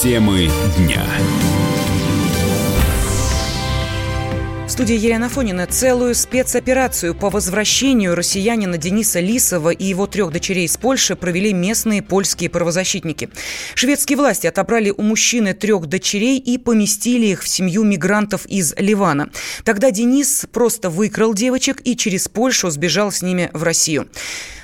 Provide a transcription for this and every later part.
Темы дня. В студии Елена Фонина целую спецоперацию по возвращению россиянина Дениса Лисова и его трех дочерей из Польши провели местные польские правозащитники. Шведские власти отобрали у мужчины трех дочерей и поместили их в семью мигрантов из Ливана. Тогда Денис просто выкрал девочек и через Польшу сбежал с ними в Россию.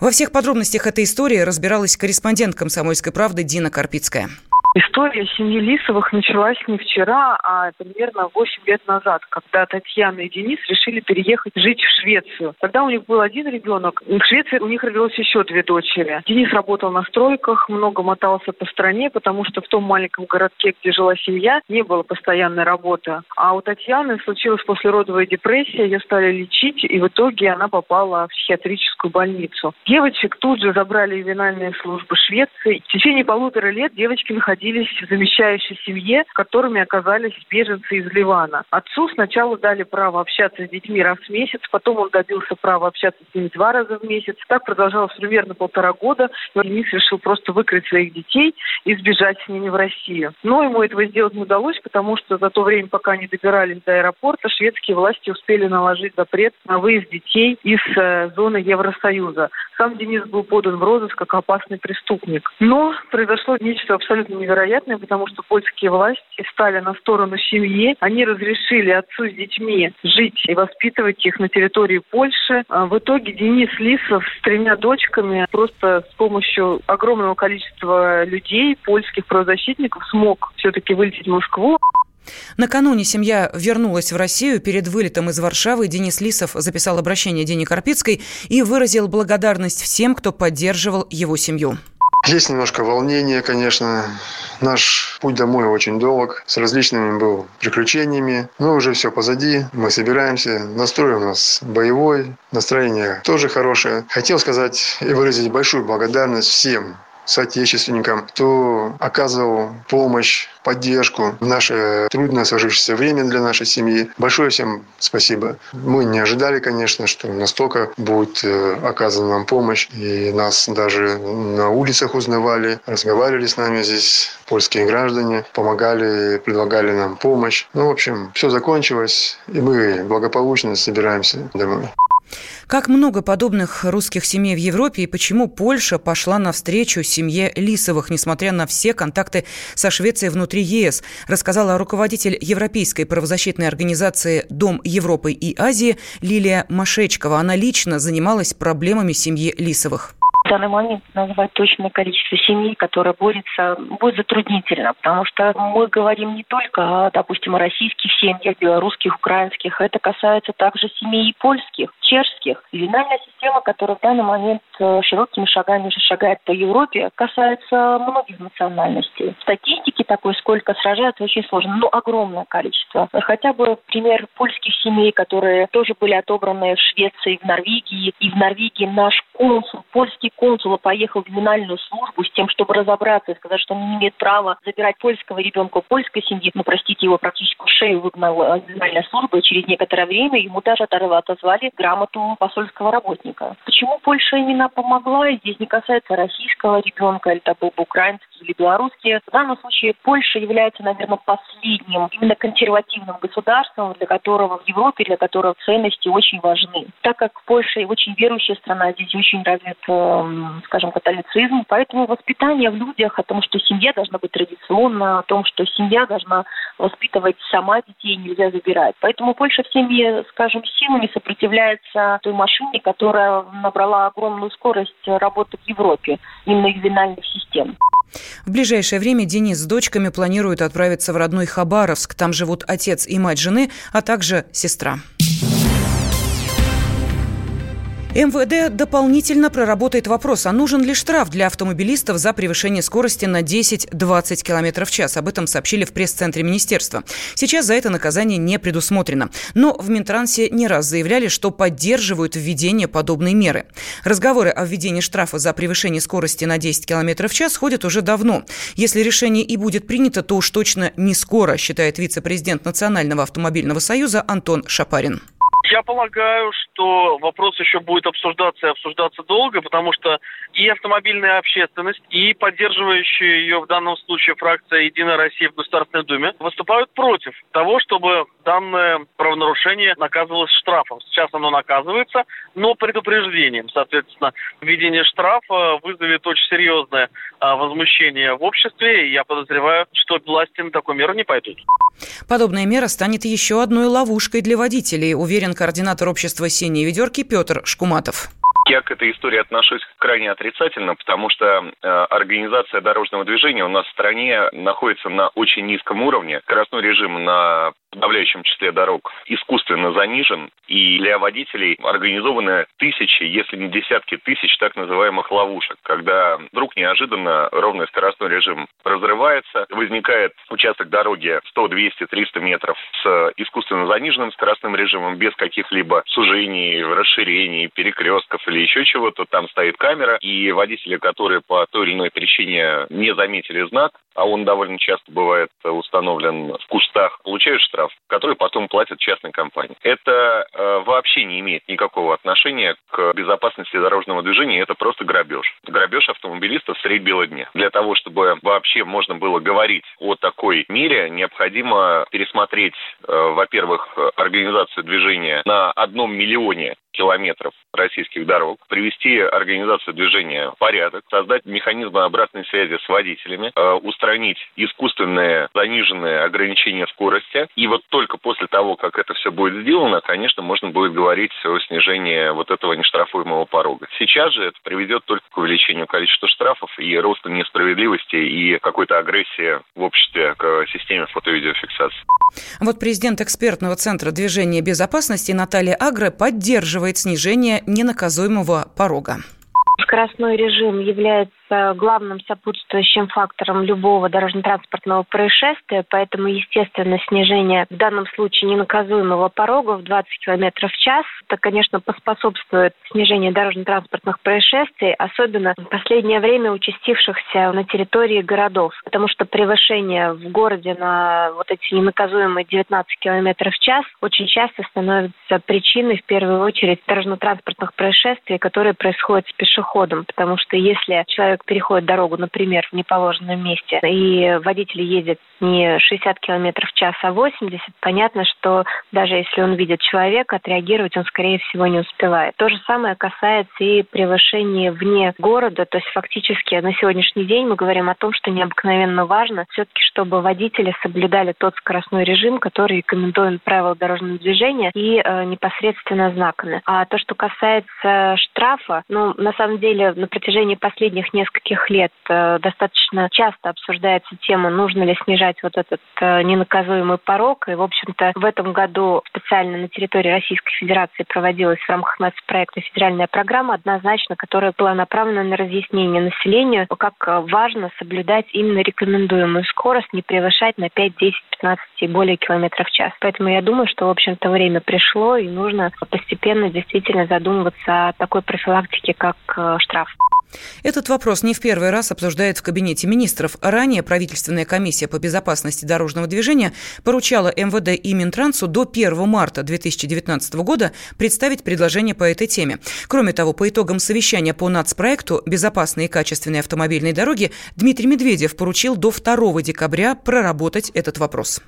Во всех подробностях этой истории разбиралась корреспондент «Комсомольской правды» Дина Карпицкая. История семьи Лисовых началась не вчера, а примерно 8 лет назад, когда Татьяна и Денис решили переехать жить в Швецию. Тогда у них был один ребенок, в Швеции у них родилось еще две дочери. Денис работал на стройках, много мотался по стране, потому что в том маленьком городке, где жила семья, не было постоянной работы. А у Татьяны случилась послеродовая депрессия, ее стали лечить, и в итоге она попала в психиатрическую больницу. Девочек тут же забрали ювенальные службы Швеции. В течение полутора лет девочки находились находились в замещающей семье, которыми оказались беженцы из Ливана. Отцу сначала дали право общаться с детьми раз в месяц, потом он добился права общаться с ними два раза в месяц. Так продолжалось примерно полтора года. И Денис решил просто выкрыть своих детей и сбежать с ними в Россию. Но ему этого сделать не удалось, потому что за то время, пока они добирались до аэропорта, шведские власти успели наложить запрет на выезд детей из э, зоны Евросоюза. Сам Денис был подан в розыск как опасный преступник. Но произошло нечто абсолютно невероятное, потому что польские власти стали на сторону семьи. Они разрешили отцу с детьми жить и воспитывать их на территории Польши. А в итоге Денис Лисов с тремя дочками просто с помощью огромного количества людей, польских правозащитников, смог все-таки вылететь в Москву. Накануне семья вернулась в Россию. Перед вылетом из Варшавы Денис Лисов записал обращение Дене Карпицкой и выразил благодарность всем, кто поддерживал его семью. Есть немножко волнения, конечно. Наш путь домой очень долг, с различными был приключениями. Но уже все позади, мы собираемся. Настрой у нас боевой, настроение тоже хорошее. Хотел сказать и выразить большую благодарность всем, соотечественникам, кто оказывал помощь, поддержку в наше трудное сложившееся время для нашей семьи. Большое всем спасибо. Мы не ожидали, конечно, что настолько будет э, оказана нам помощь. И нас даже на улицах узнавали, разговаривали с нами здесь польские граждане, помогали, предлагали нам помощь. Ну, в общем, все закончилось, и мы благополучно собираемся домой. Как много подобных русских семей в Европе и почему Польша пошла навстречу семье Лисовых, несмотря на все контакты со Швецией внутри ЕС, рассказала руководитель Европейской правозащитной организации «Дом Европы и Азии» Лилия Машечкова. Она лично занималась проблемами семьи Лисовых в данный момент назвать точное количество семей, которые борются, будет затруднительно, потому что мы говорим не только, допустим, о российских семьях, белорусских, украинских, это касается также семей и польских, чешских. Ювенальная система, которая в данный момент э, широкими шагами уже шагает по Европе, касается многих национальностей. Статистики такой, сколько сражаются, очень сложно, но огромное количество. Хотя бы пример польских семей, которые тоже были отобраны в Швеции, в Норвегии, и в Норвегии наш консул, польский консула поехал в криминальную службу с тем, чтобы разобраться и сказать, что он не имеет права забирать польского ребенка польской семье. Ну, простите, его практически в шею выгнала криминальная служба, и через некоторое время ему даже отозвали грамоту посольского работника. Почему Польша именно помогла? И здесь не касается российского ребенка, или это был бы украинский или белорусский. В данном случае Польша является, наверное, последним именно консервативным государством, для которого в Европе, для которого ценности очень важны. Так как Польша очень верующая страна, здесь очень развит э, скажем, католицизм. Поэтому воспитание в людях о том, что семья должна быть традиционна, о том, что семья должна воспитывать сама детей, нельзя забирать. Поэтому Польша всеми, скажем, силами сопротивляется той машине, которая набрала огромную скорость работы в Европе, именно ювенальных систем. В ближайшее время Денис с дочками планируют отправиться в родной Хабаровск. Там живут отец и мать жены, а также сестра. МВД дополнительно проработает вопрос, а нужен ли штраф для автомобилистов за превышение скорости на 10-20 км в час. Об этом сообщили в пресс-центре министерства. Сейчас за это наказание не предусмотрено. Но в Минтрансе не раз заявляли, что поддерживают введение подобной меры. Разговоры о введении штрафа за превышение скорости на 10 км в час ходят уже давно. Если решение и будет принято, то уж точно не скоро, считает вице-президент Национального автомобильного союза Антон Шапарин. Полагаю, что вопрос еще будет обсуждаться и обсуждаться долго, потому что и автомобильная общественность, и поддерживающая ее в данном случае фракция «Единая Россия» в Государственной Думе выступают против того, чтобы данное правонарушение наказывалось штрафом. Сейчас оно наказывается, но предупреждением. Соответственно, введение штрафа вызовет очень серьезное а, возмущение в обществе, и я подозреваю, что власти на такую меру не пойдут. Подобная мера станет еще одной ловушкой для водителей, уверен координатор общества «Синие ведерки» Петр Шкуматов. Я к этой истории отношусь крайне отрицательно, потому что э, организация дорожного движения у нас в стране находится на очень низком уровне. Скоростной режим на подавляющем числе дорог искусственно занижен, и для водителей организованы тысячи, если не десятки тысяч так называемых ловушек, когда вдруг неожиданно ровный скоростной режим разрывается, возникает участок дороги 100, 200, 300 метров с искусственно заниженным скоростным режимом, без каких-либо сужений, расширений, перекрестков или еще чего-то, там стоит камера, и водители, которые по той или иной причине не заметили знак, а он довольно часто бывает установлен в кустах, получают штраф, который потом платят частной компании. Это э, вообще не имеет никакого отношения к безопасности дорожного движения, это просто грабеж. Грабеж автомобилистов средь бела дня. Для того, чтобы вообще можно было говорить о такой мере, необходимо пересмотреть, э, во-первых, организацию движения на одном миллионе километров российских дорог, привести организацию движения в порядок, создать механизмы обратной связи с водителями, э, устранить искусственные заниженные ограничения скорости. И вот только после того, как это все будет сделано, конечно, можно будет говорить о снижении вот этого нештрафуемого порога. Сейчас же это приведет только к увеличению количества штрафов и росту несправедливости и какой-то агрессии в обществе к системе фото-видеофиксации. Вот президент экспертного центра движения безопасности Наталья Агре поддерживает снижение ненаказуемого порога. Скоростной режим является главным сопутствующим фактором любого дорожно-транспортного происшествия, поэтому, естественно, снижение в данном случае ненаказуемого порога в 20 км в час, это, конечно, поспособствует снижению дорожно-транспортных происшествий, особенно в последнее время участившихся на территории городов, потому что превышение в городе на вот эти ненаказуемые 19 км в час очень часто становится причиной, в первую очередь, дорожно-транспортных происшествий, которые происходят с пешеходом, потому что если человек человек переходит дорогу, например, в неположенном месте, и водитель едет не 60 км в час, а 80, понятно, что даже если он видит человека, отреагировать он, скорее всего, не успевает. То же самое касается и превышения вне города, то есть фактически на сегодняшний день мы говорим о том, что необыкновенно важно все-таки, чтобы водители соблюдали тот скоростной режим, который рекомендуем правила дорожного движения и э, непосредственно знаками. А то, что касается штрафа, ну, на самом деле, на протяжении последних нескольких нескольких лет э, достаточно часто обсуждается тема, нужно ли снижать вот этот э, ненаказуемый порог. И, в общем-то, в этом году специально на территории Российской Федерации проводилась в рамках нацпроекта федеральная программа, однозначно, которая была направлена на разъяснение населению, как важно соблюдать именно рекомендуемую скорость, не превышать на 5, 10, 15 и более километров в час. Поэтому я думаю, что, в общем-то, время пришло, и нужно постепенно действительно задумываться о такой профилактике, как э, штраф. Этот вопрос не в первый раз обсуждает в Кабинете министров. Ранее правительственная комиссия по безопасности дорожного движения поручала МВД и Минтрансу до 1 марта 2019 года представить предложение по этой теме. Кроме того, по итогам совещания по нацпроекту «Безопасные и качественные автомобильные дороги» Дмитрий Медведев поручил до 2 декабря проработать этот вопрос.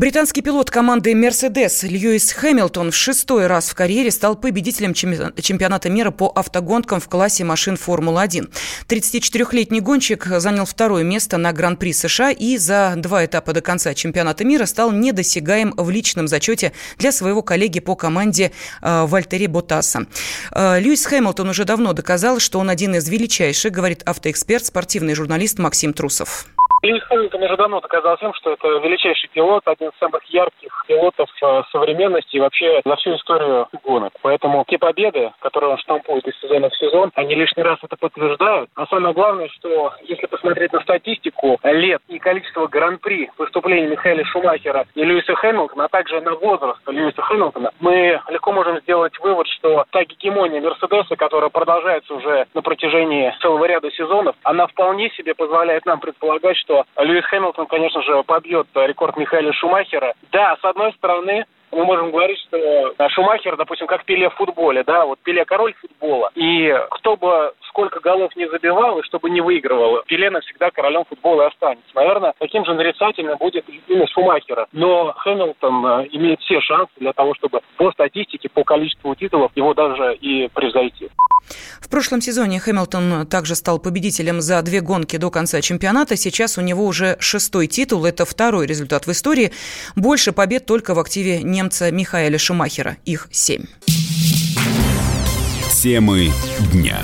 Британский пилот команды «Мерседес» Льюис Хэмилтон в шестой раз в карьере стал победителем чемпионата мира по автогонкам в классе машин «Формула-1». 34-летний гонщик занял второе место на Гран-при США и за два этапа до конца чемпионата мира стал недосягаем в личном зачете для своего коллеги по команде э, Вальтери Ботаса. Э, Льюис Хэмилтон уже давно доказал, что он один из величайших, говорит автоэксперт, спортивный журналист Максим Трусов. Льюис Хэмилтон уже давно доказал всем, что это величайший пилот, один из самых ярких пилотов э, современности и вообще за всю историю гонок. Поэтому те победы, которые он штампует из сезона в сезон, они лишний раз это подтверждают. А самое главное, что если посмотреть на статистику лет и количество гран-при выступлений Михаила Шумахера и Льюиса Хэмилтона, а также на возраст Льюиса Хэмилтона, мы легко можем сделать вывод, что та гегемония Мерседеса, которая продолжается уже на протяжении целого ряда сезонов, она вполне себе позволяет нам предполагать, что Льюис Хэмилтон, конечно же, побьет рекорд Михаила Шумахера. Да, с одной стороны, мы можем говорить, что Шумахер, допустим, как Пеле в футболе, да, вот Пеле король футбола. И кто бы сколько голов не забивал и чтобы не выигрывал, Пеле навсегда королем футбола останется. Наверное, таким же нарицательным будет имя Шумахера. Но Хэмилтон э, имеет все шансы для того, чтобы по статистике, по количеству титулов его даже и превзойти. В прошлом сезоне Хэмилтон также стал победителем за две гонки до конца чемпионата. Сейчас у него уже шестой титул. Это второй результат в истории. Больше побед только в активе немца Михаэля Шумахера. Их семь. Темы дня.